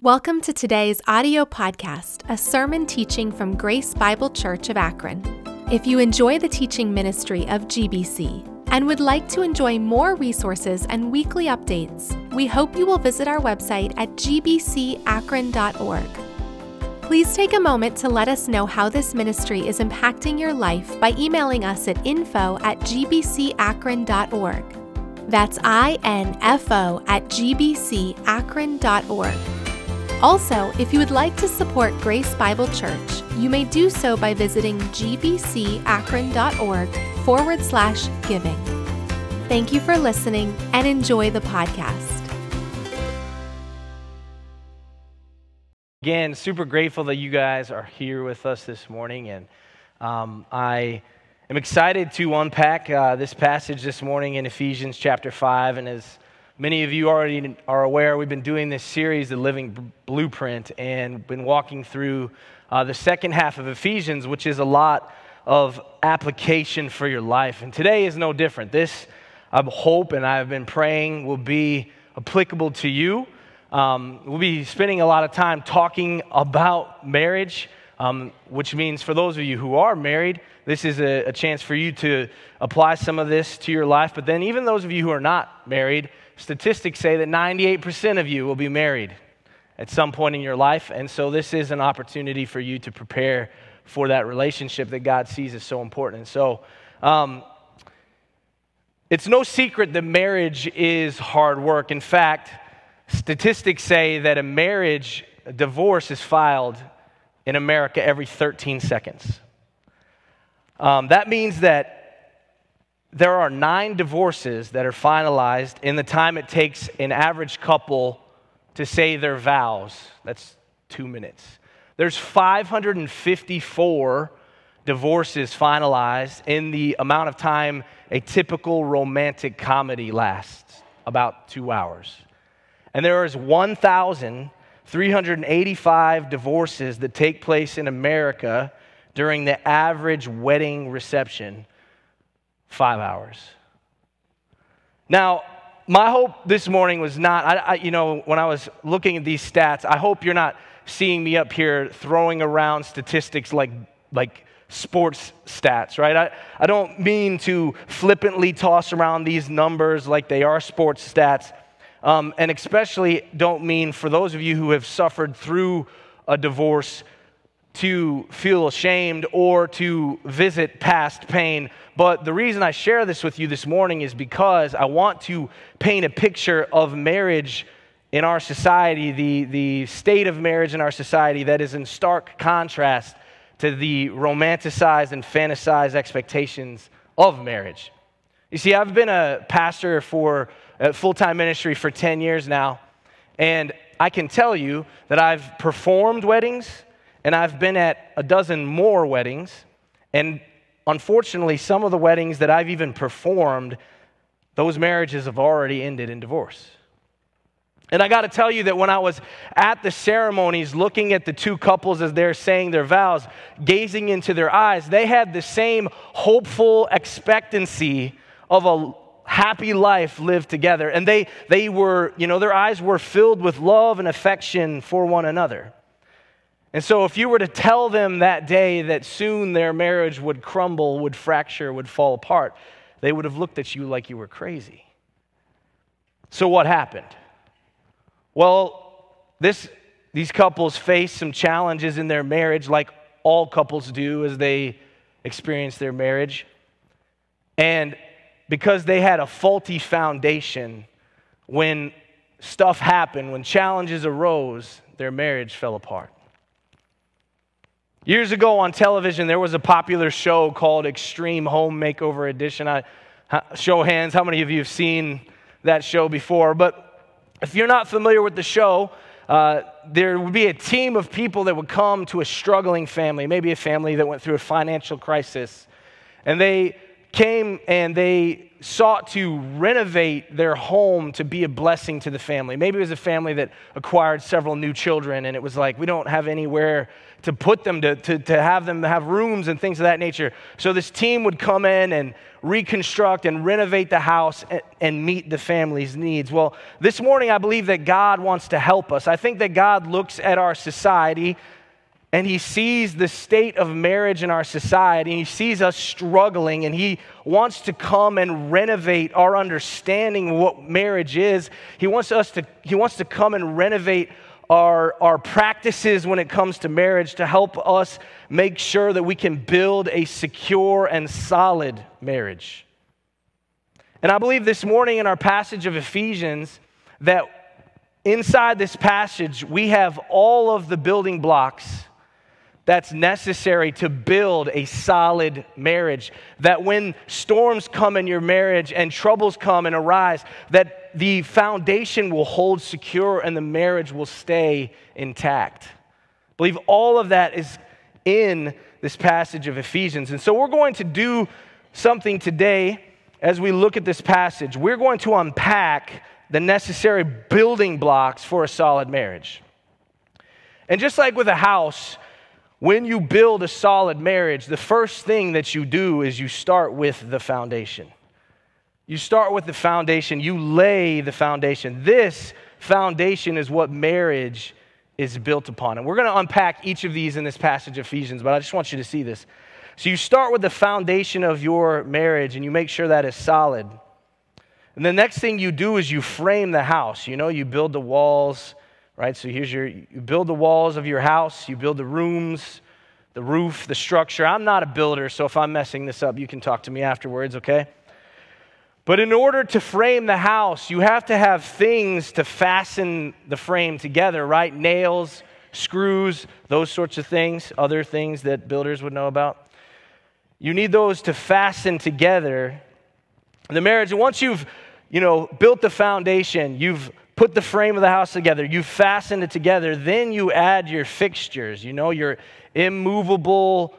Welcome to today's audio podcast, a sermon teaching from Grace Bible Church of Akron. If you enjoy the teaching ministry of GBC and would like to enjoy more resources and weekly updates, we hope you will visit our website at gbcakron.org. Please take a moment to let us know how this ministry is impacting your life by emailing us at info at gbcakron.org. That's I-N-F-O at gbcakron.org. Also, if you would like to support Grace Bible Church, you may do so by visiting gbcakron.org forward slash giving. Thank you for listening and enjoy the podcast. Again, super grateful that you guys are here with us this morning, and um, I am excited to unpack uh, this passage this morning in Ephesians chapter 5. And as many of you already are aware, we've been doing this series, The Living Blueprint, and been walking through uh, the second half of Ephesians, which is a lot of application for your life. And today is no different. This, I hope, and I've been praying, will be applicable to you. Um, we'll be spending a lot of time talking about marriage, um, which means for those of you who are married, this is a, a, chance for you to apply some of this to your life. But then, even those of you who are not married, statistics say that 98% of you will be married at some point in your life. And so, this is an opportunity for you to prepare for that relationship that God sees as so important. And so, um, it's no secret that marriage is hard work. In fact, Statistics say that a marriage, a divorce, is filed in America every 13 seconds. Um, that means that there are nine divorces that are finalized in the time it takes an average couple to say their vows. That's two minutes. There's 554 divorces finalized in the amount of time a typical romantic comedy lasts about two hours. And there is 1,385 divorces that take place in America during the average wedding reception, five hours. Now, my hope this morning was not, I, I, you know, when I was looking at these stats, I hope you're not seeing me up here throwing around statistics like, like sports stats, right? I, I don't mean to flippantly toss around these numbers like they are sports stats. Um, and especially don't mean for those of you who have suffered through a divorce to feel ashamed or to visit past pain. But the reason I share this with you this morning is because I want to paint a picture of marriage in our society, the, the state of marriage in our society that is in stark contrast to the romanticized and fantasized expectations of marriage. You see, I've been a pastor for uh, a full time ministry for 10 years now, and I can tell you that I've performed weddings and I've been at a dozen more weddings. And unfortunately, some of the weddings that I've even performed, those marriages have already ended in divorce. And I got to tell you that when I was at the ceremonies looking at the two couples as they're saying their vows, gazing into their eyes, they had the same hopeful expectancy of a happy life lived together. And they, they were, you know, their eyes were filled with love and affection for one another. And so, if you were to tell them that day that soon their marriage would crumble, would fracture, would fall apart, they would have looked at you like you were crazy. So, what happened? Well, this, these couples faced some challenges in their marriage, like all couples do as they experience their marriage. And because they had a faulty foundation. When stuff happened, when challenges arose, their marriage fell apart. Years ago on television, there was a popular show called Extreme Home Makeover Edition. I show hands, how many of you have seen that show before? But if you're not familiar with the show, uh, there would be a team of people that would come to a struggling family, maybe a family that went through a financial crisis, and they came and they sought to renovate their home to be a blessing to the family. Maybe it was a family that acquired several new children, and it was like, we don't have anywhere to put them, to, to, to have them have rooms and things of that nature. So this team would come in and reconstruct and renovate the house and, and meet the family's needs. Well, this morning, I believe that God wants to help us. I think that God looks at our society and he sees the state of marriage in our society, and he sees us struggling, and he wants to come and renovate our understanding of what marriage is. He wants us to, he wants to come and renovate our, our practices when it comes to marriage to help us make sure that we can build a secure and solid marriage. And I believe this morning in our passage of Ephesians that inside this passage we have all of the building blocks that's necessary to build a solid marriage. That when storms come in your marriage and troubles come and arise, that the foundation will hold secure and the marriage will stay intact. I believe all of that is in this passage of Ephesians. And so we're going to do something today as we look at this passage. We're going to unpack the necessary building blocks for a solid marriage. And just like with a house, when you build a solid marriage, the first thing that you do is you start with the foundation. You start with the foundation, you lay the foundation. This foundation is what marriage is built upon. And we're going to unpack each of these in this passage of Ephesians, but I just want you to see this. So you start with the foundation of your marriage and you make sure that is solid. And the next thing you do is you frame the house. You know, you build the walls, right? So here's your, you build the walls of your house, you build the rooms, the roof, the structure. I'm not a builder, so if I'm messing this up, you can talk to me afterwards, okay? But in order to frame the house, you have to have things to fasten the frame together, right? Nails, screws, those sorts of things, other things that builders would know about. You need those to fasten together the marriage. And once you've, you know, built the foundation, you've put the frame of the house together, you fasten it together, then you add your fixtures, you know, your immovable,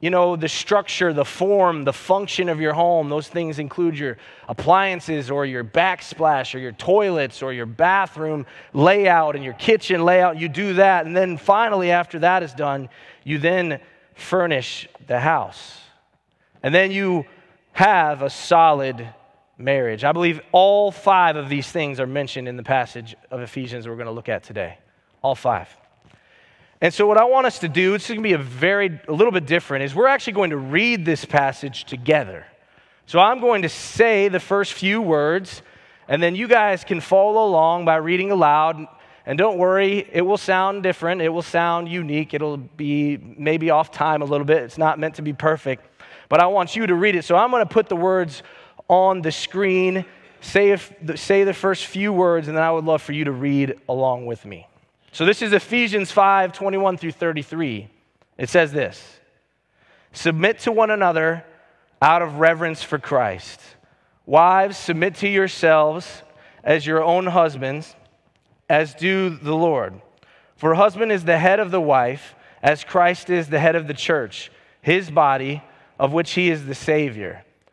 you know, the structure, the form, the function of your home. Those things include your appliances or your backsplash or your toilets or your bathroom layout and your kitchen layout. You do that. And then finally, after that is done, you then furnish the house. And then you have a solid marriage. I believe all five of these things are mentioned in the passage of Ephesians we're going to look at today. All five. And so, what I want us to do, it's going to be a very, a little bit different, is we're actually going to read this passage together. So, I'm going to say the first few words, and then you guys can follow along by reading aloud. And don't worry, it will sound different. It will sound unique. It'll be maybe off time a little bit. It's not meant to be perfect. But I want you to read it. So, I'm going to put the words on the screen. Say, if, say the first few words, and then I would love for you to read along with me. So this is Ephesians 5 21 through 33. It says this Submit to one another out of reverence for Christ. Wives, submit to yourselves as your own husbands, as do the Lord. For husband is the head of the wife, as Christ is the head of the church, his body, of which he is the Savior.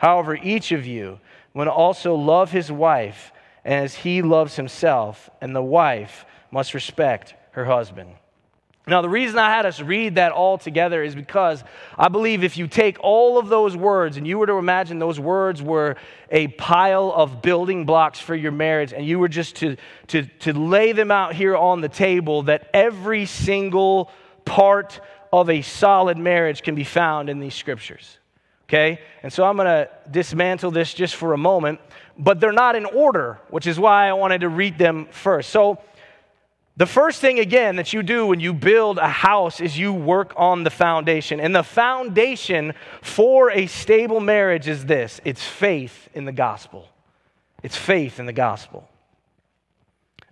However, each of you will also love his wife as he loves himself, and the wife must respect her husband. Now, the reason I had us read that all together is because I believe if you take all of those words and you were to imagine those words were a pile of building blocks for your marriage and you were just to, to, to lay them out here on the table, that every single part of a solid marriage can be found in these scriptures. Okay? And so I'm going to dismantle this just for a moment, but they're not in order, which is why I wanted to read them first. So, the first thing, again, that you do when you build a house is you work on the foundation. And the foundation for a stable marriage is this it's faith in the gospel. It's faith in the gospel.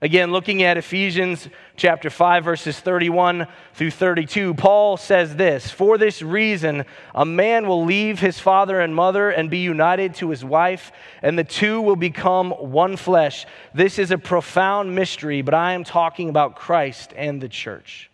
Again, looking at Ephesians chapter 5, verses 31 through 32, Paul says this For this reason, a man will leave his father and mother and be united to his wife, and the two will become one flesh. This is a profound mystery, but I am talking about Christ and the church.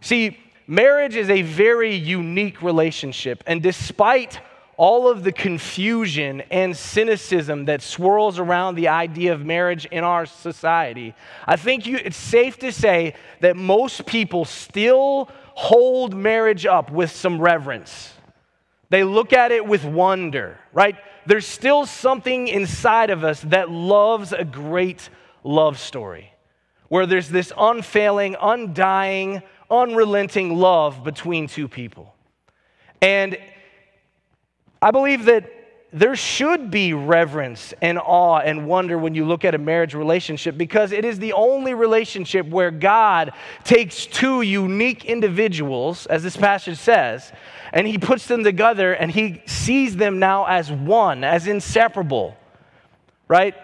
See, marriage is a very unique relationship, and despite all of the confusion and cynicism that swirls around the idea of marriage in our society, I think you, it's safe to say that most people still hold marriage up with some reverence. They look at it with wonder, right? There's still something inside of us that loves a great love story, where there's this unfailing, undying, unrelenting love between two people. And I believe that there should be reverence and awe and wonder when you look at a marriage relationship because it is the only relationship where God takes two unique individuals, as this passage says, and he puts them together and he sees them now as one, as inseparable, right?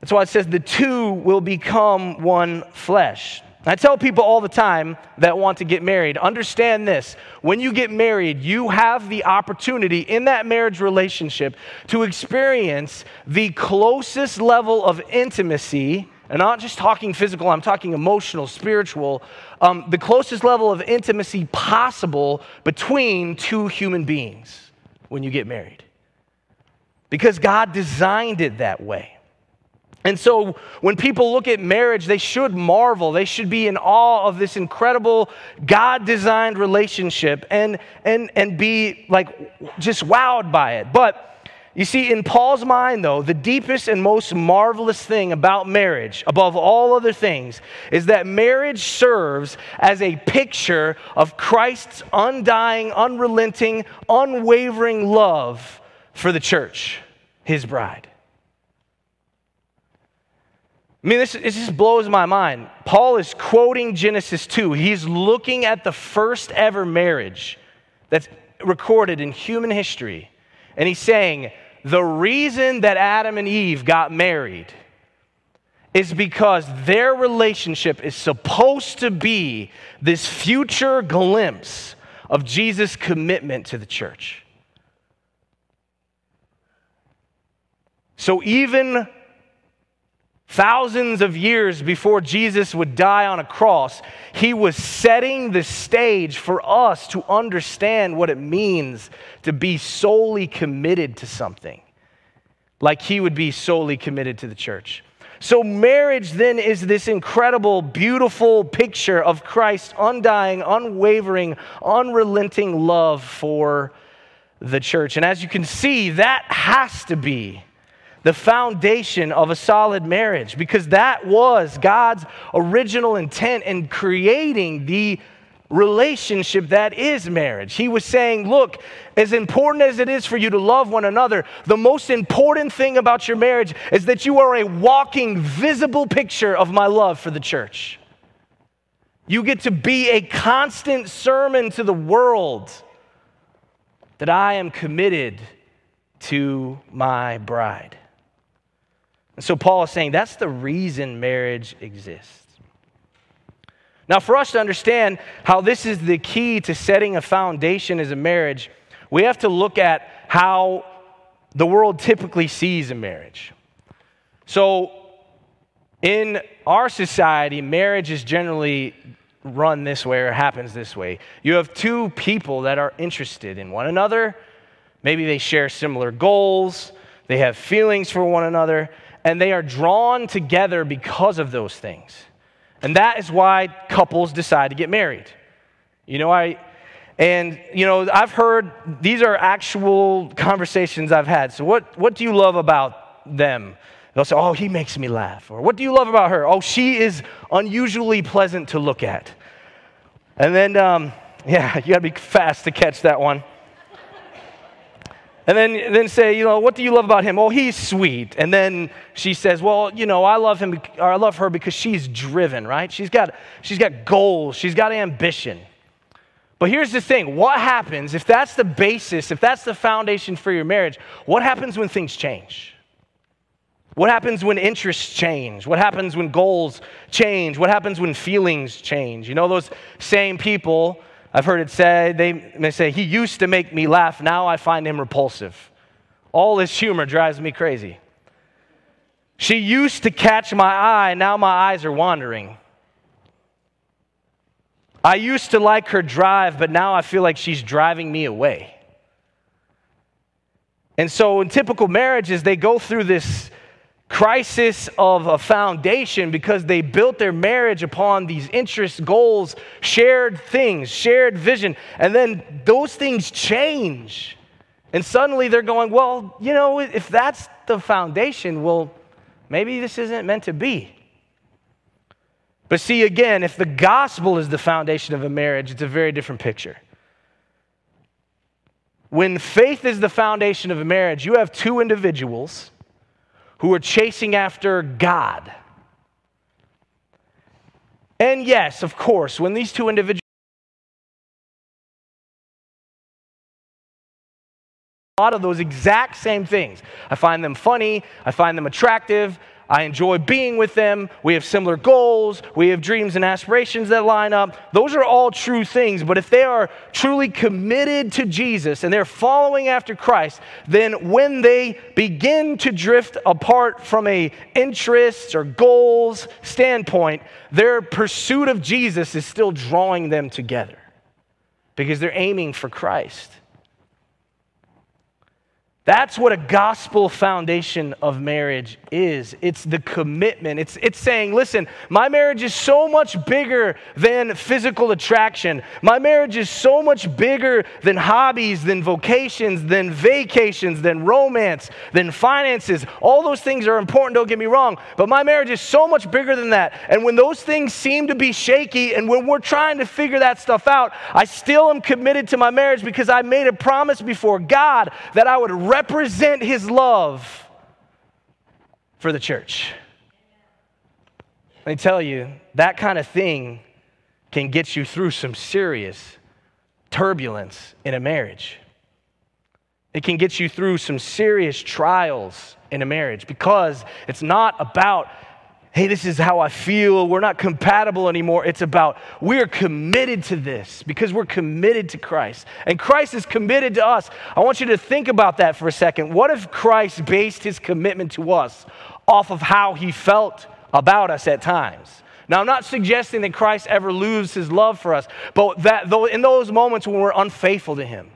That's why it says the two will become one flesh. I tell people all the time that want to get married understand this. When you get married, you have the opportunity in that marriage relationship to experience the closest level of intimacy. And I'm not just talking physical, I'm talking emotional, spiritual, um, the closest level of intimacy possible between two human beings when you get married. Because God designed it that way. And so when people look at marriage, they should marvel. They should be in awe of this incredible God designed relationship and, and, and be like just wowed by it. But you see, in Paul's mind, though, the deepest and most marvelous thing about marriage, above all other things, is that marriage serves as a picture of Christ's undying, unrelenting, unwavering love for the church, his bride. I mean, this, this just blows my mind. Paul is quoting Genesis 2. He's looking at the first ever marriage that's recorded in human history. And he's saying, the reason that Adam and Eve got married is because their relationship is supposed to be this future glimpse of Jesus' commitment to the church. So even Thousands of years before Jesus would die on a cross, he was setting the stage for us to understand what it means to be solely committed to something, like he would be solely committed to the church. So, marriage then is this incredible, beautiful picture of Christ's undying, unwavering, unrelenting love for the church. And as you can see, that has to be the foundation of a solid marriage because that was God's original intent in creating the relationship that is marriage. He was saying, Look, as important as it is for you to love one another, the most important thing about your marriage is that you are a walking, visible picture of my love for the church. You get to be a constant sermon to the world that I am committed to my bride. And so Paul is saying that's the reason marriage exists. Now, for us to understand how this is the key to setting a foundation as a marriage, we have to look at how the world typically sees a marriage. So, in our society, marriage is generally run this way or happens this way. You have two people that are interested in one another. Maybe they share similar goals, they have feelings for one another, and they are drawn together because of those things. And that is why couples decide to get married. You know, I, and, you know, I've heard these are actual conversations I've had. So, what, what do you love about them? They'll say, Oh, he makes me laugh. Or, What do you love about her? Oh, she is unusually pleasant to look at. And then, um, yeah, you got to be fast to catch that one. And then, then say, you know, what do you love about him? Oh, he's sweet. And then she says, well, you know, I love him, or I love her because she's driven, right? She's got, she's got goals, she's got ambition. But here's the thing what happens if that's the basis, if that's the foundation for your marriage? What happens when things change? What happens when interests change? What happens when goals change? What happens when feelings change? You know, those same people I've heard it said, they may say, he used to make me laugh, now I find him repulsive. All his humor drives me crazy. She used to catch my eye, now my eyes are wandering. I used to like her drive, but now I feel like she's driving me away. And so, in typical marriages, they go through this crisis of a foundation because they built their marriage upon these interests, goals, shared things, shared vision. And then those things change. And suddenly they're going, well, you know, if that's the foundation, well, maybe this isn't meant to be. But see, again, if the gospel is the foundation of a marriage, it's a very different picture. When faith is the foundation of a marriage, you have two individuals who are chasing after God. And yes, of course, when these two individuals a lot of those exact same things. I find them funny, I find them attractive, I enjoy being with them. We have similar goals. We have dreams and aspirations that line up. Those are all true things. But if they are truly committed to Jesus and they're following after Christ, then when they begin to drift apart from a interests or goals standpoint, their pursuit of Jesus is still drawing them together because they're aiming for Christ. That's what a gospel foundation of marriage is. It's the commitment. It's, it's saying, listen, my marriage is so much bigger than physical attraction. My marriage is so much bigger than hobbies, than vocations, than vacations, than romance, than finances. All those things are important, don't get me wrong. But my marriage is so much bigger than that. And when those things seem to be shaky and when we're trying to figure that stuff out, I still am committed to my marriage because I made a promise before God that I would represent his love for the church. Let me tell you, that kind of thing can get you through some serious turbulence in a marriage. It can get you through some serious trials in a marriage because it's not about hey, this is how I feel, we're not compatible anymore. It's about we're committed to this because we're committed to Christ. And Christ is committed to us. I want you to think about that for a second. What if Christ based his commitment to us off of how he felt about us at times? Now, I'm not suggesting that Christ ever loses his love for us, but that though in those moments when we're unfaithful to him,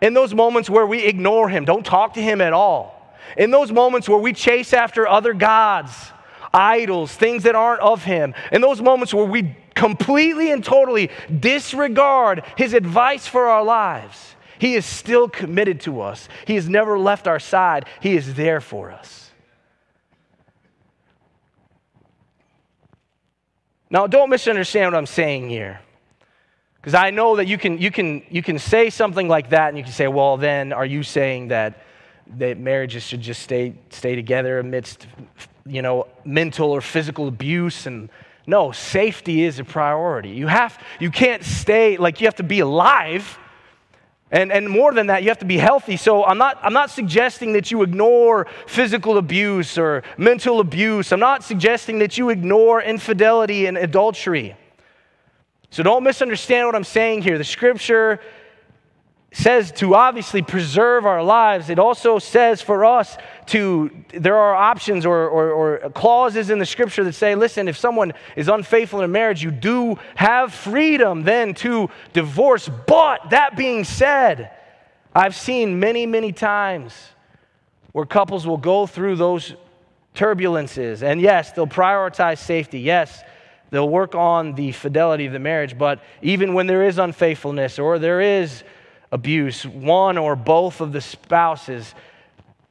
in those moments where we ignore him, don't talk to him at all, in those moments where we chase after other gods, idols, things that aren't of Him. In those moments where we completely and totally disregard His advice for our lives, He is still committed to us. He has never left our side, He is there for us. Now, don't misunderstand what I'm saying here. Because I know that you can, you, can, you can say something like that and you can say, well, then are you saying that, that marriages should just stay, stay together amidst you know, mental or physical abuse and no, safety is a priority. You have you can't stay like you have to be alive. And, and more than that, you have to be healthy. So I'm not, I'm not suggesting that you ignore physical abuse or mental abuse. I'm not suggesting that you ignore infidelity and adultery. So don't misunderstand what I'm saying here. The scripture says to obviously preserve our lives. It also says for us to, there are options or, or, or, clauses in the scripture that say, listen, if someone is unfaithful in a marriage, you do have freedom then to divorce. But that being said, I've seen many, many times where couples will go through those turbulences. And yes, they'll prioritize safety. Yes, They'll work on the fidelity of the marriage, but even when there is unfaithfulness or there is abuse, one or both of the spouses,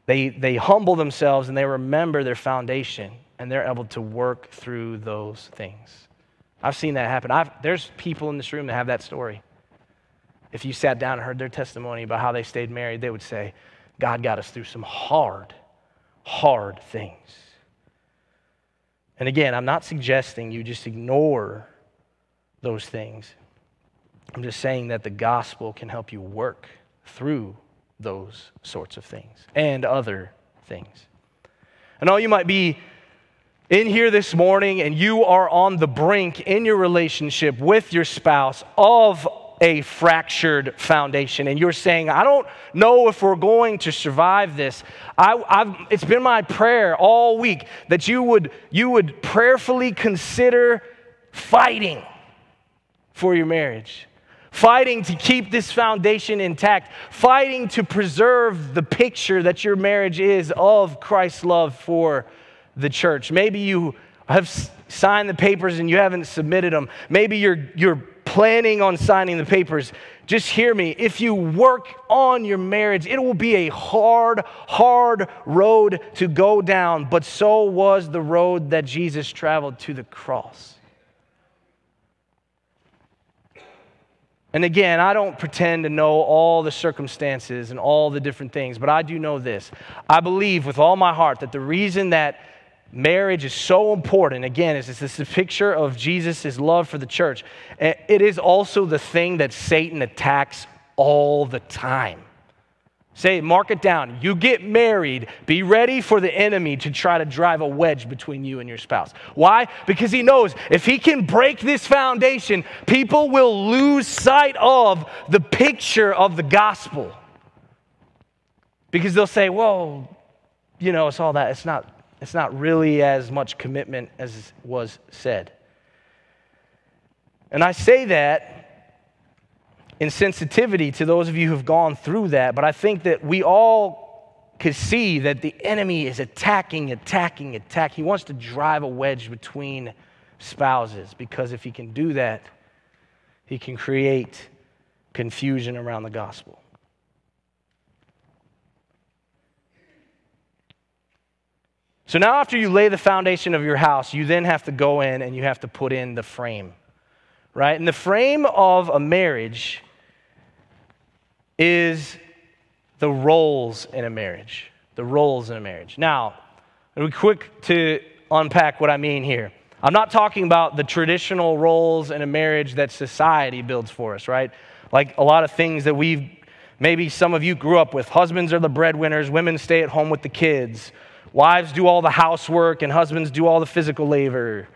they, they humble themselves and they remember their foundation and they're able to work through those things. I've seen that happen. I've, there's people in this room that have that story. If you sat down and heard their testimony about how they stayed married, they would say, God got us through some hard, hard things. And again, I'm not suggesting you just ignore those things. I'm just saying that the gospel can help you work through those sorts of things and other things. I know you might be in here this morning and you are on the brink in your relationship with your spouse of a fractured foundation and you're saying i don't know if we're going to survive this I, it's been my prayer all week that you would you would prayerfully consider fighting for your marriage fighting to keep this foundation intact fighting to preserve the picture that your marriage is of christ's love for the church maybe you have signed the papers and you haven't submitted them maybe you're you're planning on signing the papers, just hear me. If you work on your marriage, it will be a hard, hard road to go down, but so was the road that Jesus traveled to the cross. And again, I don't pretend to know all the circumstances and all the different things, but I do know this. I believe with all my heart that the reason that marriage is so important. Again, it's this picture of Jesus' love for the church. Eh, it is also the thing that Satan attacks all the time. Say, mark it down. You get married, be ready for the enemy to try to drive a wedge between you and your spouse. Why? Because he knows if he can break this foundation, people will lose sight of the picture of the gospel. Because they'll say, well, you know, it's all that. It's not it's not really as much commitment as was said. And I say that in sensitivity to those of you who've gone through that, but I think that we all could see that the enemy is attacking, attacking, attacking. He wants to drive a wedge between spouses because if he can do that, he can create confusion around the gospel. So now, after you lay the foundation of your house, you then have to go in and you have to put in the frame, right? And the frame of a marriage is the roles in a marriage. The roles in a marriage. Now, be quick to unpack what I mean here. I'm not talking about the traditional roles in a marriage that society builds for us, right? Like a lot of things that we've, maybe some of you grew up with. Husbands are the breadwinners, women stay at home with the kids Wives do all the housework and husbands do all the physical labor.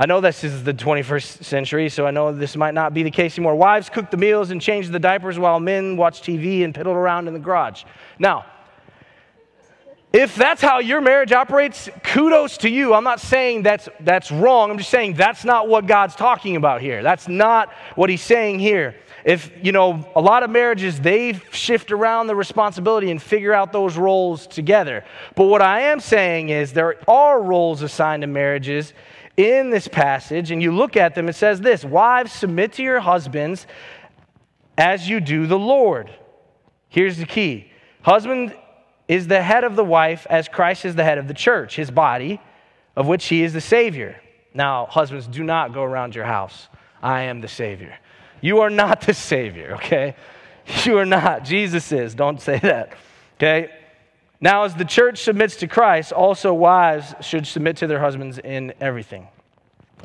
I know this is the 21st century, so I know this might not be the case anymore. Wives cook the meals and change the diapers while men watch TV and piddle around in the garage. Now, if that's how your marriage operates, kudos to you. I'm not saying that's, that's wrong. I'm just saying that's not what God's talking about here. That's not what he's saying here if, you know, a lot of marriages, they shift around the responsibility and figure out those roles together. But what I am saying is there are roles assigned to marriages in this passage, and you look at them, it says this Wives, submit to your husbands as you do the Lord. Here's the key Husband is the head of the wife as Christ is the head of the church, his body, of which he is the Savior. Now, husbands, do not go around your house. I am the Savior. You are not the Savior, okay? You are not. Jesus is. Don't say that, okay? Now, as the church submits to Christ, also wives should submit to their husbands in everything.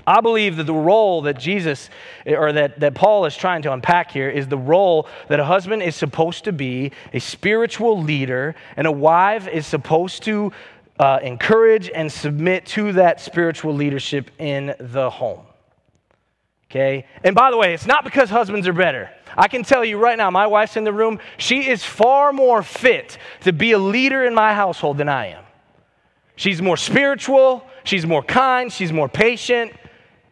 I believe that the role that Jesus or that, that Paul is trying to unpack here is the role that a husband is supposed to be a spiritual leader, and a wife is supposed to uh, encourage and submit to that spiritual leadership in the home. Okay? And by the way, it's not because husbands are better. I can tell you right now, my wife's in the room. She is far more fit to be a leader in my household than I am. She's more spiritual, she's more kind, she's more patient.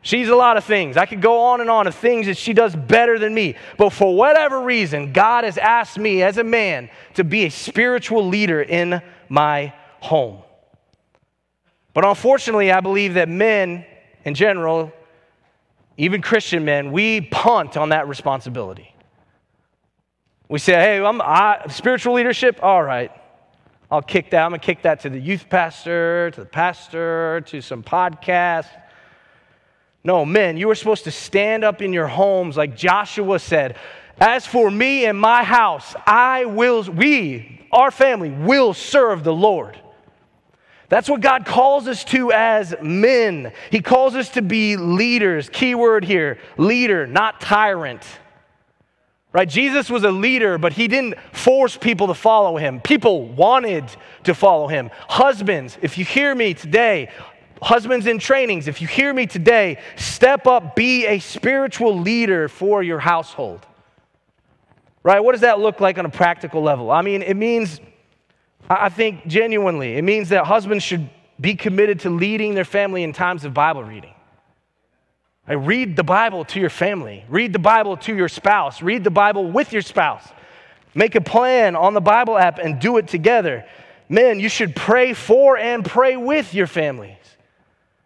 She's a lot of things. I could go on and on of things that she does better than me. But for whatever reason, God has asked me as a man to be a spiritual leader in my home. But unfortunately, I believe that men in general even Christian men, we punt on that responsibility. We say, hey, I'm I, spiritual leadership, all right. I'll kick that. I'm going to kick that to the youth pastor, to the pastor, to some podcast. No, men, you are supposed to stand up in your homes like Joshua said. As for me and my house, I will, we, our family, will serve the Lord. That's what God calls us to as men. He calls us to be leaders. Key word here leader, not tyrant. Right? Jesus was a leader, but he didn't force people to follow him. People wanted to follow him. Husbands, if you hear me today, husbands in trainings, if you hear me today, step up, be a spiritual leader for your household. Right? What does that look like on a practical level? I mean, it means, I think genuinely, it means that husbands should be committed to leading their family in times of Bible reading. I read the Bible to your family. Read the Bible to your spouse. Read the Bible with your spouse. Make a plan on the Bible app and do it together. Men, you should pray for and pray with your families.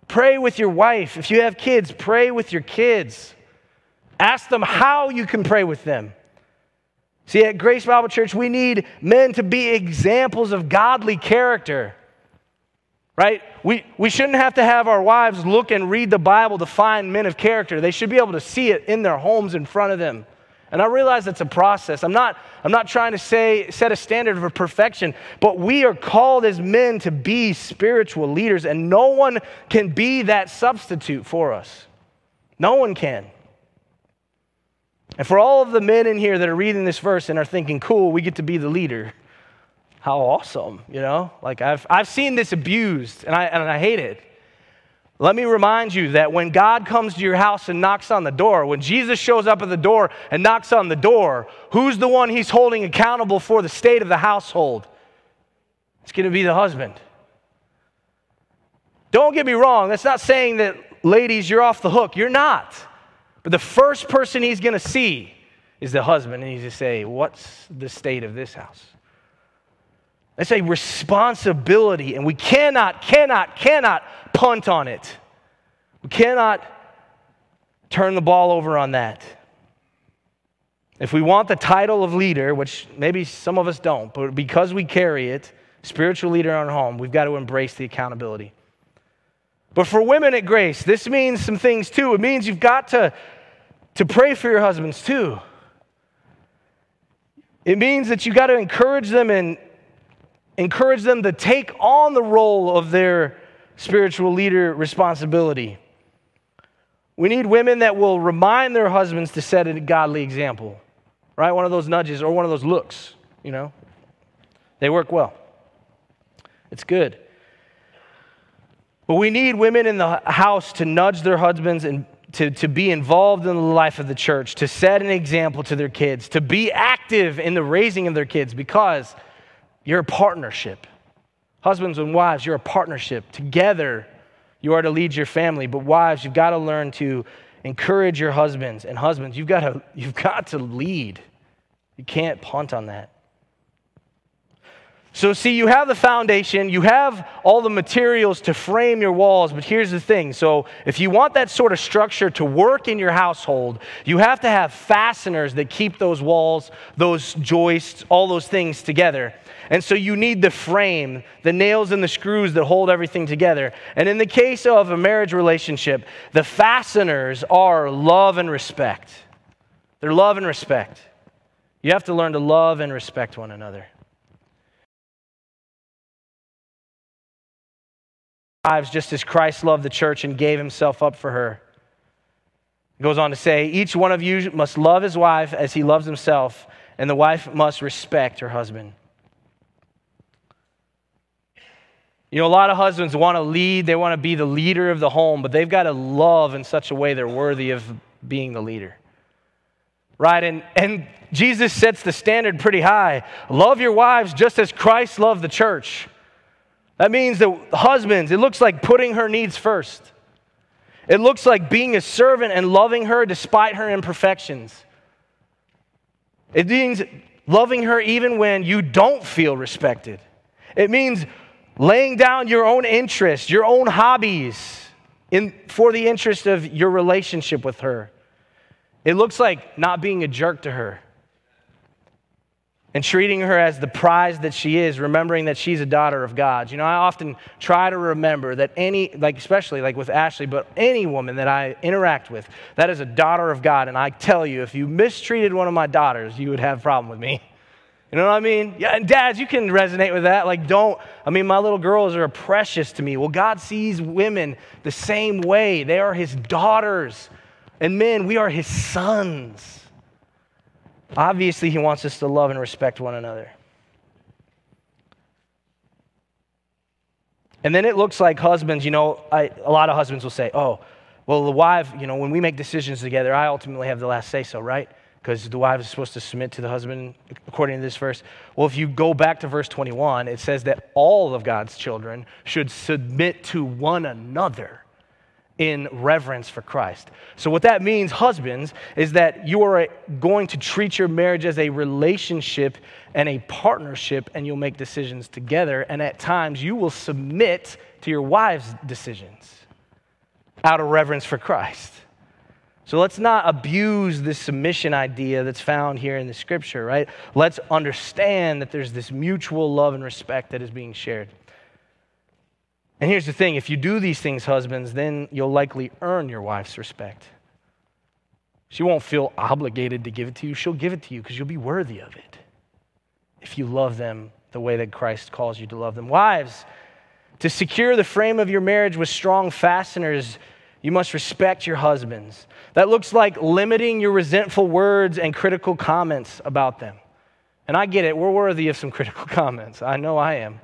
Pray with your wife. If you have kids, pray with your kids. Ask them how you can pray with them. See, at Grace Bible Church, we need men to be examples of godly character right? We, we shouldn't have to have our wives look and read the Bible to find men of character. They should be able to see it in their homes in front of them. And I realize it's a process. I'm not, I'm not trying to say, set a standard of perfection, but we are called as men to be spiritual leaders, and no one can be that substitute for us. No one can. And for all of the men in here that are reading this verse and are thinking, cool, we get to be the leader how awesome, you know? Like, I've, I've seen this abused, and I, and I hate it. Let me remind you that when God comes to your house and knocks on the door, when Jesus shows up at the door and knocks on the door, who's the one he's holding accountable for the state of the household? It's going to be the husband. Don't get me wrong, that's not saying that, ladies, you're off the hook. You're not. But the first person he's going to see is the husband, and he's going to say, What's the state of this house? It's a responsibility, and we cannot, cannot, cannot punt on it. We cannot turn the ball over on that. If we want the title of leader, which maybe some of us don't, but because we carry it, spiritual leader our home, we've got to embrace the accountability. But for women at Grace, this means some things too. It means you've got to, to pray for your husbands too. It means that you've got to encourage them and encourage them to take on the role of their spiritual leader responsibility. We need women that will remind their husbands to set a godly example, right? One of those nudges or one of those looks, you know? They work well. It's good. But we need women in the house to nudge their husbands and to, to be involved in the life of the church, to set an example to their kids, to be active in the raising of their kids because you're a partnership. Husbands and wives, you're a partnership. Together, you are to lead your family. But wives, you've got to learn to encourage your husbands. And husbands, you've got to, you've got to lead. You can't punt on that. So, see, you have the foundation, you have all the materials to frame your walls, but here's the thing. So, if you want that sort of structure to work in your household, you have to have fasteners that keep those walls, those joists, all those things together. And so you need the frame, the nails and the screws that hold everything together. And in the case of a marriage relationship, the fasteners are love and respect. They're love and respect. You have to learn to love and respect one another. Lives just as Christ loved the church and gave himself up for her. He goes on to say, Each one of you must love his wife as he loves himself, and the wife must respect her husband. You know, a lot of husbands want to lead, they want to be the leader of the home, but they've got to love in such a way they're worthy of being the leader. Right? And, and Jesus sets the standard pretty high. Love your wives just as Christ loved the church. That means that husbands, it looks like putting her needs first. It looks like being a servant and loving her despite her imperfections. It means loving her even when you don't feel respected. It means laying down your own interests, your own hobbies, in, for the interest of your relationship with her. It looks like not being a jerk to her and treating her as the prize that she is, remembering that she's a daughter of God. You know, I often try to remember that any, like especially like with Ashley, but any woman that I interact with, that is a daughter of God. And I tell you, if you mistreated one of my daughters, you would have a problem with me. You know what I mean? Yeah, and dads, you can resonate with that. Like, don't, I mean, my little girls are precious to me. Well, God sees women the same way. They are his daughters. And men, we are his sons. Obviously, he wants us to love and respect one another. And then it looks like husbands, you know, I, a lot of husbands will say, oh, well, the wife, you know, when we make decisions together, I ultimately have the last say so, right? Because the wife is supposed to submit to the husband according to this verse. Well, if you go back to verse 21, it says that all of God's children should submit to one another in reverence for Christ. So, what that means, husbands, is that you are going to treat your marriage as a relationship and a partnership, and you'll make decisions together. And at times, you will submit to your wife's decisions out of reverence for Christ. So, let's not abuse this submission idea that's found here in the scripture, right? Let's understand that there's this mutual love and respect that is being shared. And here's the thing if you do these things, husbands, then you'll likely earn your wife's respect. She won't feel obligated to give it to you. She'll give it to you because you'll be worthy of it if you love them the way that Christ calls you to love them. Wives, to secure the frame of your marriage with strong fasteners, you must respect your husbands. That looks like limiting your resentful words and critical comments about them. And I get it, we're worthy of some critical comments. I know I am.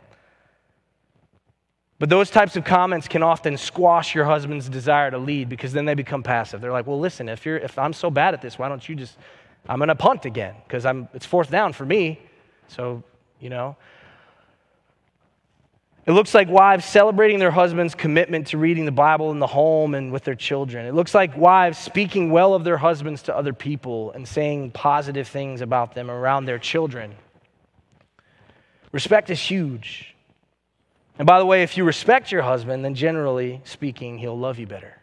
But those types of comments can often squash your husband's desire to lead because then they become passive. They're like, well, listen, if, you're, if I'm so bad at this, why don't you just, I'm going to punt again because it's fourth down for me. So, you know. It looks like wives celebrating their husband's commitment to reading the Bible in the home and with their children. It looks like wives speaking well of their husbands to other people and saying positive things about them around their children. Respect is huge. And by the way, if you respect your husband, then generally speaking, he'll love you better.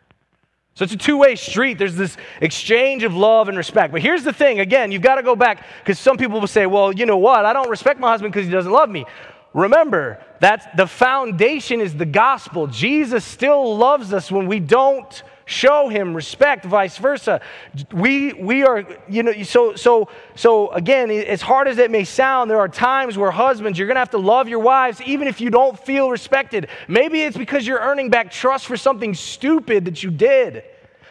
So it's a two way street. There's this exchange of love and respect. But here's the thing again, you've got to go back because some people will say, well, you know what? I don't respect my husband because he doesn't love me. Remember, that's the foundation is the gospel. Jesus still loves us when we don't show him respect, vice versa. We, we are, you know, so, so, so again, as hard as it may sound, there are times where husbands, you're going to have to love your wives even if you don't feel respected. Maybe it's because you're earning back trust for something stupid that you did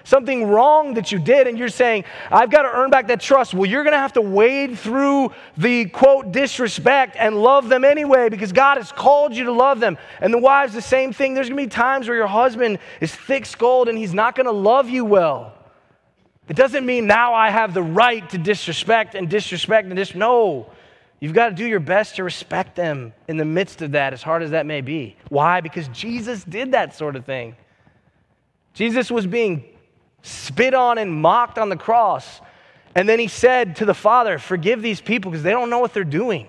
something wrong that you did, and you're saying, I've got to earn back that trust. Well, you're going to have to wade through the quote disrespect and love them anyway because God has called you to love them. And the wives, the same thing. There's going to be times where your husband is thick skulled and he's not going to love you well. It doesn't mean now I have the right to disrespect and disrespect and dis. No. You've got to do your best to respect them in the midst of that, as hard as that may be. Why? Because Jesus did that sort of thing. Jesus was being spit on and mocked on the cross. And then he said to the Father, Forgive these people because they don't know what they're doing.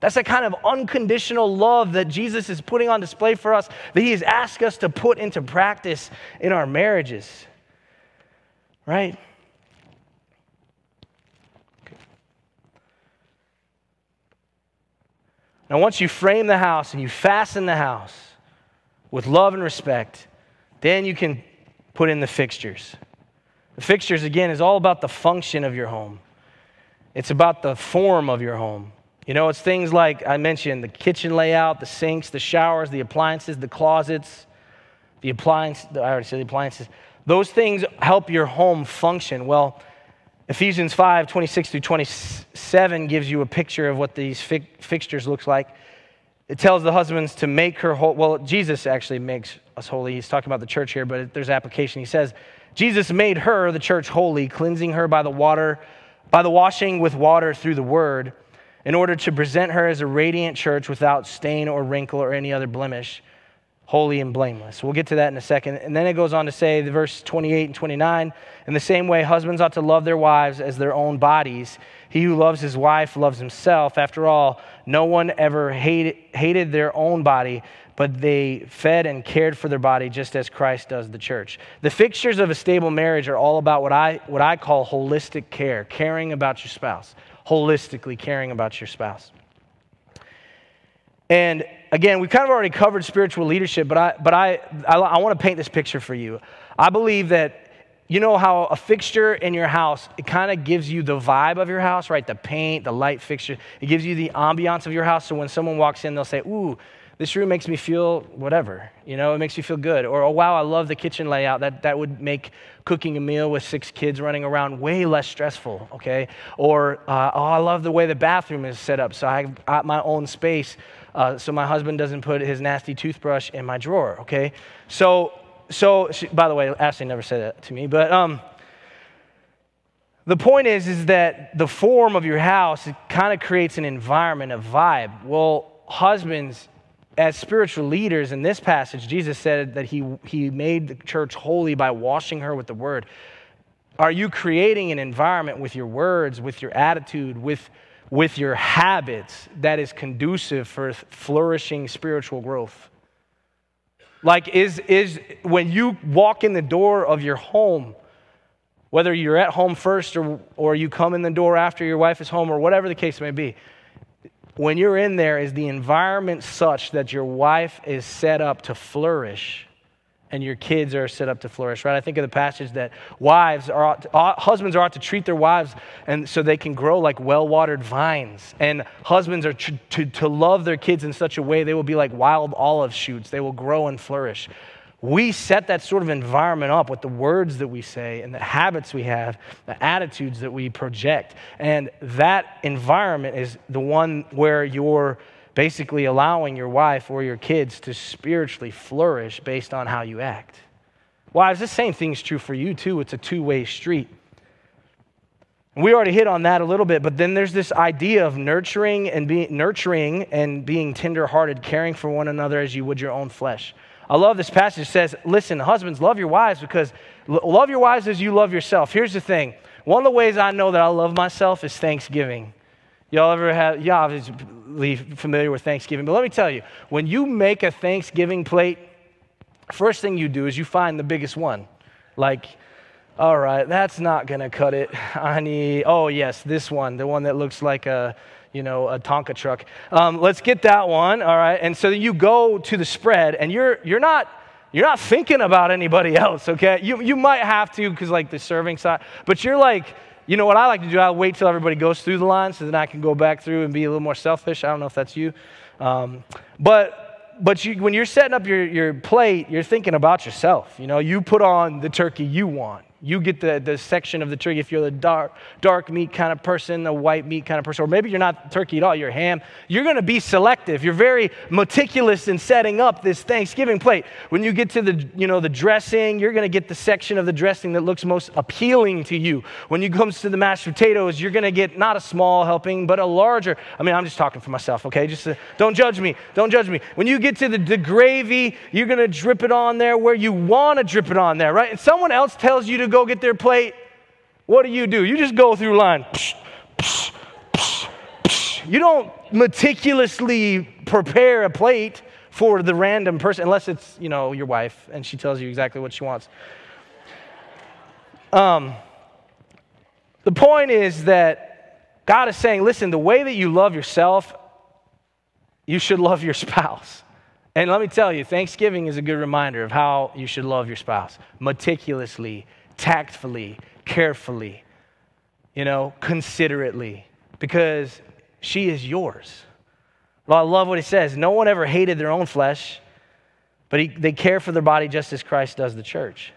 That's the kind of unconditional love that Jesus is putting on display for us, that he has asked us to put into practice in our marriages. Right? Now, once you frame the house and you fasten the house with love and respect, then you can put in the fixtures. The fixtures, again, is all about the function of your home, it's about the form of your home. You know, it's things like I mentioned the kitchen layout, the sinks, the showers, the appliances, the closets, the appliance, I already said the appliances. Those things help your home function. Well, Ephesians 5 26 through 27 gives you a picture of what these fi- fixtures looks like. It tells the husbands to make her whole. Well, Jesus actually makes us holy. He's talking about the church here, but there's application. He says, Jesus made her, the church, holy, cleansing her by the water, by the washing with water through the word, in order to present her as a radiant church without stain or wrinkle or any other blemish, holy and blameless. We'll get to that in a second. And then it goes on to say, the verse 28 and 29, in the same way, husbands ought to love their wives as their own bodies. He who loves his wife loves himself. After all, no one ever hated, hated their own body, but they fed and cared for their body just as Christ does the church. The fixtures of a stable marriage are all about what I, what I call holistic care, caring about your spouse, holistically caring about your spouse. And again, we've kind of already covered spiritual leadership, but I, but I, I, I want to paint this picture for you. I believe that you know how a fixture in your house it kind of gives you the vibe of your house right the paint the light fixture it gives you the ambiance of your house so when someone walks in they'll say ooh this room makes me feel whatever you know it makes me feel good. Or oh wow i love the kitchen layout. That, that would make cooking a meal with six kids running around way less stressful okay? Or uh, oh i love the way the bathroom is set up. So i have my own space uh, so my husband doesn't put his nasty toothbrush in my drawer okay? So so, she, by the way, Ashley never said that to me, but um, the point is, is that the form of your house kind of creates an environment, a vibe. Well, husbands, as spiritual leaders in this passage, Jesus said that he, he made the church holy by washing her with the word. Are you creating an environment with your words, with your attitude, with, with your habits that is conducive for flourishing spiritual growth? Like, is, is when you walk in the door of your home, whether you're at home first or, or you come in the door after your wife is home or whatever the case may be, when you're in there, is the environment such that your wife is set up to flourish? and your kids are set up to flourish, right? I think of the passage that wives are, husbands are ought to treat their wives and so they can grow like well-watered vines. And husbands are to, to, to love their kids in such a way they will be like wild olive shoots. They will grow and flourish. We set that sort of environment up with the words that we say and the habits we have, the attitudes that we project. And that environment is the one where you're basically allowing your wife or your kids to spiritually flourish based on how you act. Wives, this same thing is true for you too. It's a two way street. We already hit on that a little bit, but then there's this idea of nurturing and being nurturing and being tenderhearted, caring for one another as you would your own flesh. I love this passage. It says, listen, husbands, love your wives because love your wives as you love yourself. Here's the thing. One of the ways I know that I love myself is Thanksgiving. Y'all ever have, y'all obviously familiar with Thanksgiving, but let me tell you, when you make a Thanksgiving plate, first thing you do is you find the biggest one. Like, all right, that's not gonna cut it. I need, oh yes, this one, the one that looks like a, you know, a Tonka truck. Um, let's get that one, all right? And so you go to the spread, and you're, you're not, you're not thinking about anybody else, okay? You, you might have to, because like the serving side, but you're like, you know what I like to do? I wait till everybody goes through the line so then I can go back through and be a little more selfish. I don't know if that's you. Um, but but you, when you're setting up your, your plate, you're thinking about yourself. You know, you put on the turkey you want. You get the, the section of the turkey if you're the dark, dark meat kind of person, the white meat kind of person, or maybe you're not turkey at all, you're ham. You're going to be selective. You're very meticulous in setting up this Thanksgiving plate. When you get to the, you know, the dressing, you're going to get the section of the dressing that looks most appealing to you. When it comes to the mashed potatoes, you're going to get not a small helping, but a larger. I mean, I'm just talking for myself, okay? Just uh, don't judge me. Don't judge me. When you get to the, the gravy, you're going to drip it on there where you want to drip it on there, right? And someone else tells you to go get their plate, what do you do? You just go through line. You don't meticulously prepare a plate for the random person, unless it's, you know, your wife and she tells you exactly what she wants. Um, the point is that God is saying, listen, the way that you love yourself, you should love your spouse. And let me tell you, Thanksgiving is a good reminder of how you should love your spouse meticulously, tactfully, carefully, you know, considerately, because she is yours. Well, I love what he says. No one ever hated their own flesh, but he, they care for their body just as Christ does the church.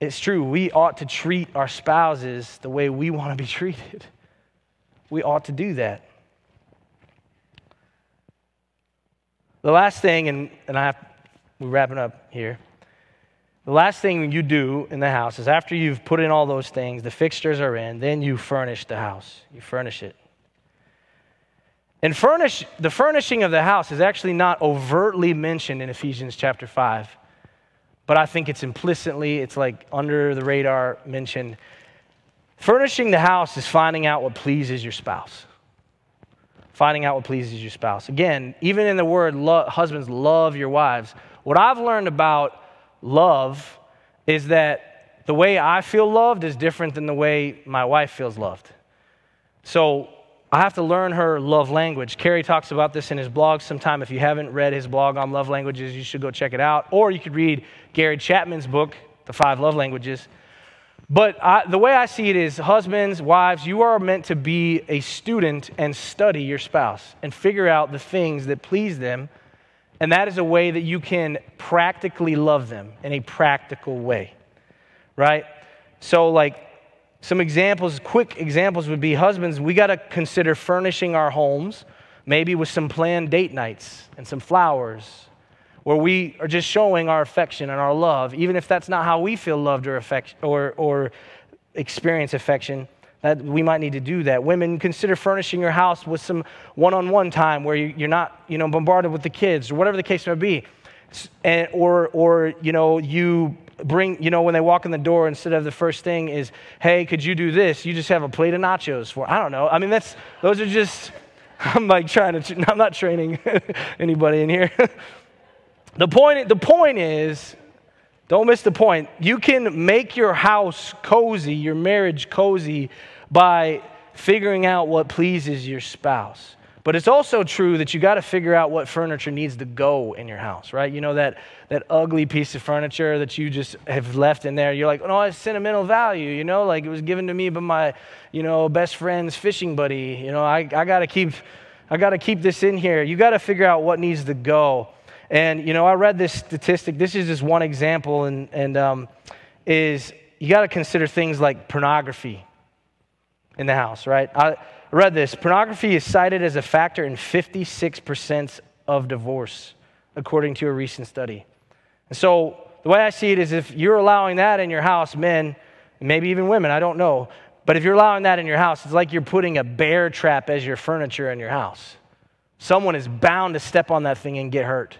It's true, we ought to treat our spouses the way we want to be treated. We ought to do that. The last thing, and, and I have, we're wrapping up here. The last thing you do in the house is after you've put in all those things, the fixtures are in, then you furnish the house. You furnish it. And furnish, the furnishing of the house is actually not overtly mentioned in Ephesians chapter 5, but I think it's implicitly, it's like under the radar mentioned. Furnishing the house is finding out what pleases your spouse. finding out what pleases your spouse. Again, even in the word lo- husbands, love your wives. What I've learned about love is that the way I feel loved is different than the way my wife feels loved. So I have to learn her love language. Kerry talks about this in his blog sometime. If you haven't read his blog on love languages, you should go check it out. Or you could read Gary Chapman's book, The Five Love Languages. But I, the way I see it is husbands, wives, you are meant to be a student and study your spouse and figure out the things that please them. And that is a way that you can practically love them in a practical way, right? So, like, some examples, quick examples would be husbands, we got to consider furnishing our homes, maybe with some planned date nights and some flowers where we are just showing our affection and our love, even if that's not how we feel loved or, affection, or, or experience affection, that we might need to do that. Women, consider furnishing your house with some one-on-one time where you, are not, you know, bombarded with the kids or whatever the case may be. And, or, or, you know, you bring, you know, when they walk in the door, instead of the first thing is, hey, could you do this? You just have a plate of nachos for, I don't know. I mean, that's, those are just, I'm like trying to, I'm not training anybody in here. The point, the point is, don't miss the point. You can make your house cozy, your marriage cozy, by figuring out what pleases your spouse. But it's also true that you got to figure out what furniture needs to go in your house, right? You know that that ugly piece of furniture that you just have left in there. You're like, oh, no, it's sentimental value, you know, like it was given to me by my, you know, best friend's fishing buddy. You know, I, I got to keep, I got to keep this in here. You got to figure out what needs to go. And, you know, I read this statistic. This is just one example, and, and um, is you got to consider things like pornography in the house, right? I read this. Pornography is cited as a factor in 56% of divorce, according to a recent study. And so the way I see it is if you're allowing that in your house, men, maybe even women, I don't know, but if you're allowing that in your house, it's like you're putting a bear trap as your furniture in your house. Someone is bound to step on that thing and get hurt.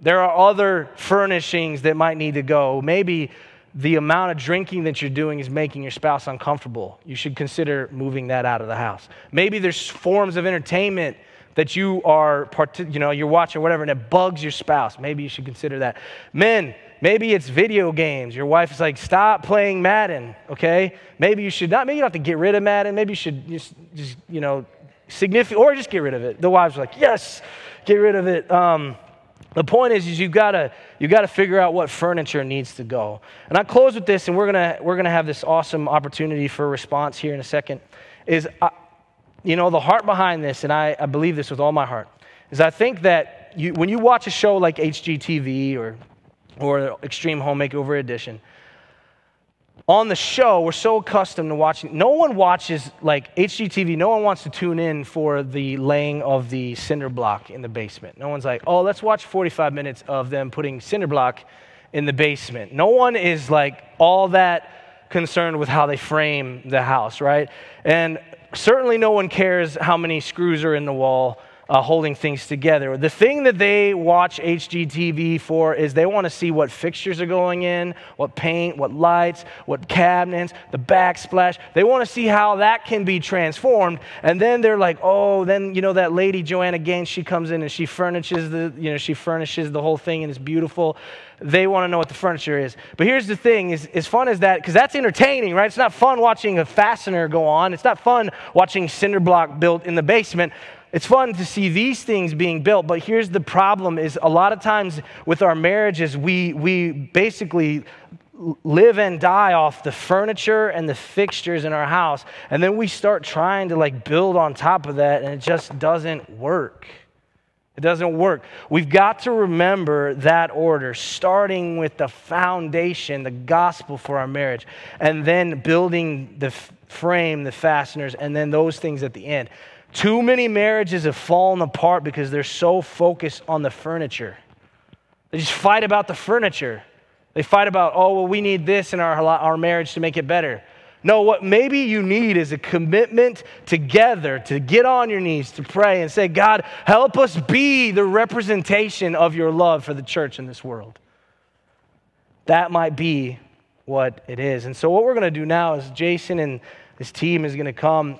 There are other furnishings that might need to go. Maybe the amount of drinking that you're doing is making your spouse uncomfortable. You should consider moving that out of the house. Maybe there's forms of entertainment that you are, you know, you're watching whatever, and it bugs your spouse. Maybe you should consider that. Men, maybe it's video games. Your wife is like, stop playing Madden, okay? Maybe you should not, maybe you don't have to get rid of Madden. Maybe you should just, just you know, significant, or just get rid of it. The wives are like, yes, get rid of it. Um, the point is, is you've got to you got to figure out what furniture needs to go. And I close with this, and we're gonna we're gonna have this awesome opportunity for response here in a second. Is uh, you know the heart behind this, and I, I believe this with all my heart, is I think that you, when you watch a show like HGTV or or Extreme Home Makeover Edition, on the show, we're so accustomed to watching. No one watches like HGTV. No one wants to tune in for the laying of the cinder block in the basement. No one's like, oh, let's watch 45 minutes of them putting cinder block in the basement. No one is like all that concerned with how they frame the house, right? And certainly no one cares how many screws are in the wall uh, holding things together. The thing that they watch HGTV for is they want to see what fixtures are going in, what paint, what lights, what cabinets, the backsplash. They want to see how that can be transformed. And then they're like, oh, then you know that lady Joanna Gaines, she comes in and she furnishes the, you know, she furnishes the whole thing and it's beautiful. They want to know what the furniture is. But here's the thing: is as fun as that, because that's entertaining, right? It's not fun watching a fastener go on. It's not fun watching cinder block built in the basement it's fun to see these things being built but here's the problem is a lot of times with our marriages we we basically live and die off the furniture and the fixtures in our house and then we start trying to like build on top of that and it just doesn't work. It doesn't work. We've got to remember that order starting with the foundation the gospel for our marriage and then building the frame the fasteners and then those things at the end too many marriages have fallen apart because they're so focused on the furniture. They just fight about the furniture. They fight about, oh, well, we need this in our, our marriage to make it better. No, what maybe you need is a commitment together to get on your knees to pray and say, God, help us be the representation of your love for the church in this world. That might be what it is. And so, what we're going to do now is Jason and his team is going to come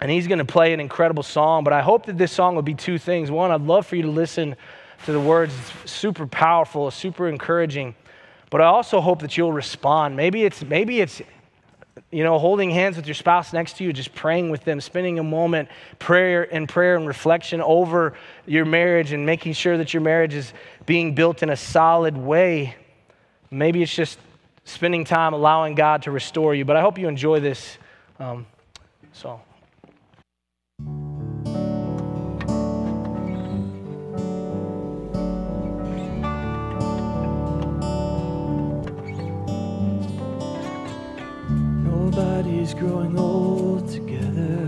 and he's going to play an incredible song. But I hope that this song will be two things. One, I'd love for you to listen to the words. It's super powerful, super encouraging. But I also hope that you'll respond. Maybe it's maybe it's you know holding hands with your spouse next to you, just praying with them, spending a moment prayer and prayer and reflection over your marriage and making sure that your marriage is being built in a solid way. Maybe it's just spending time allowing God to restore you. But I hope you enjoy this um, song. Nobody's growing old together.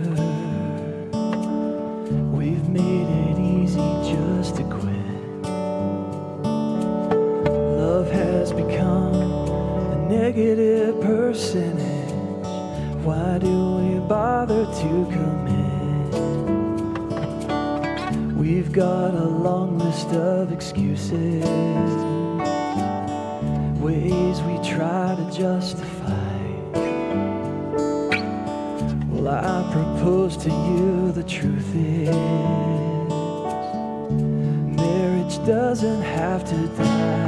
We've made it easy just to quit. Love has become a negative percentage. Why do we bother to commit? We've got a long list of excuses, ways we try to justify. I propose to you the truth is marriage doesn't have to die.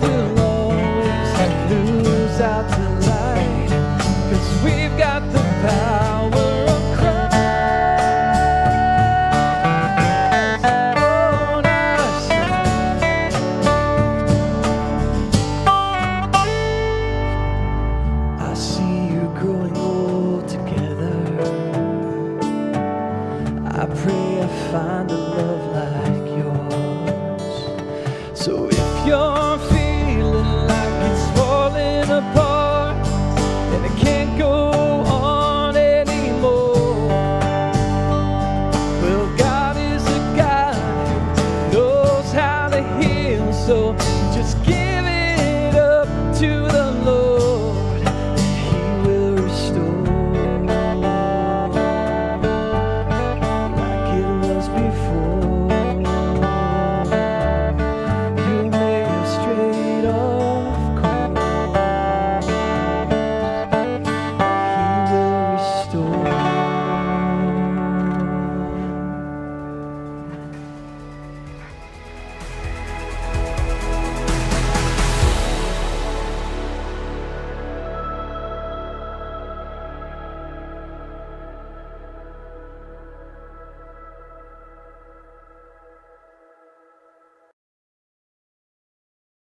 Will always lose out the light. Cause we've got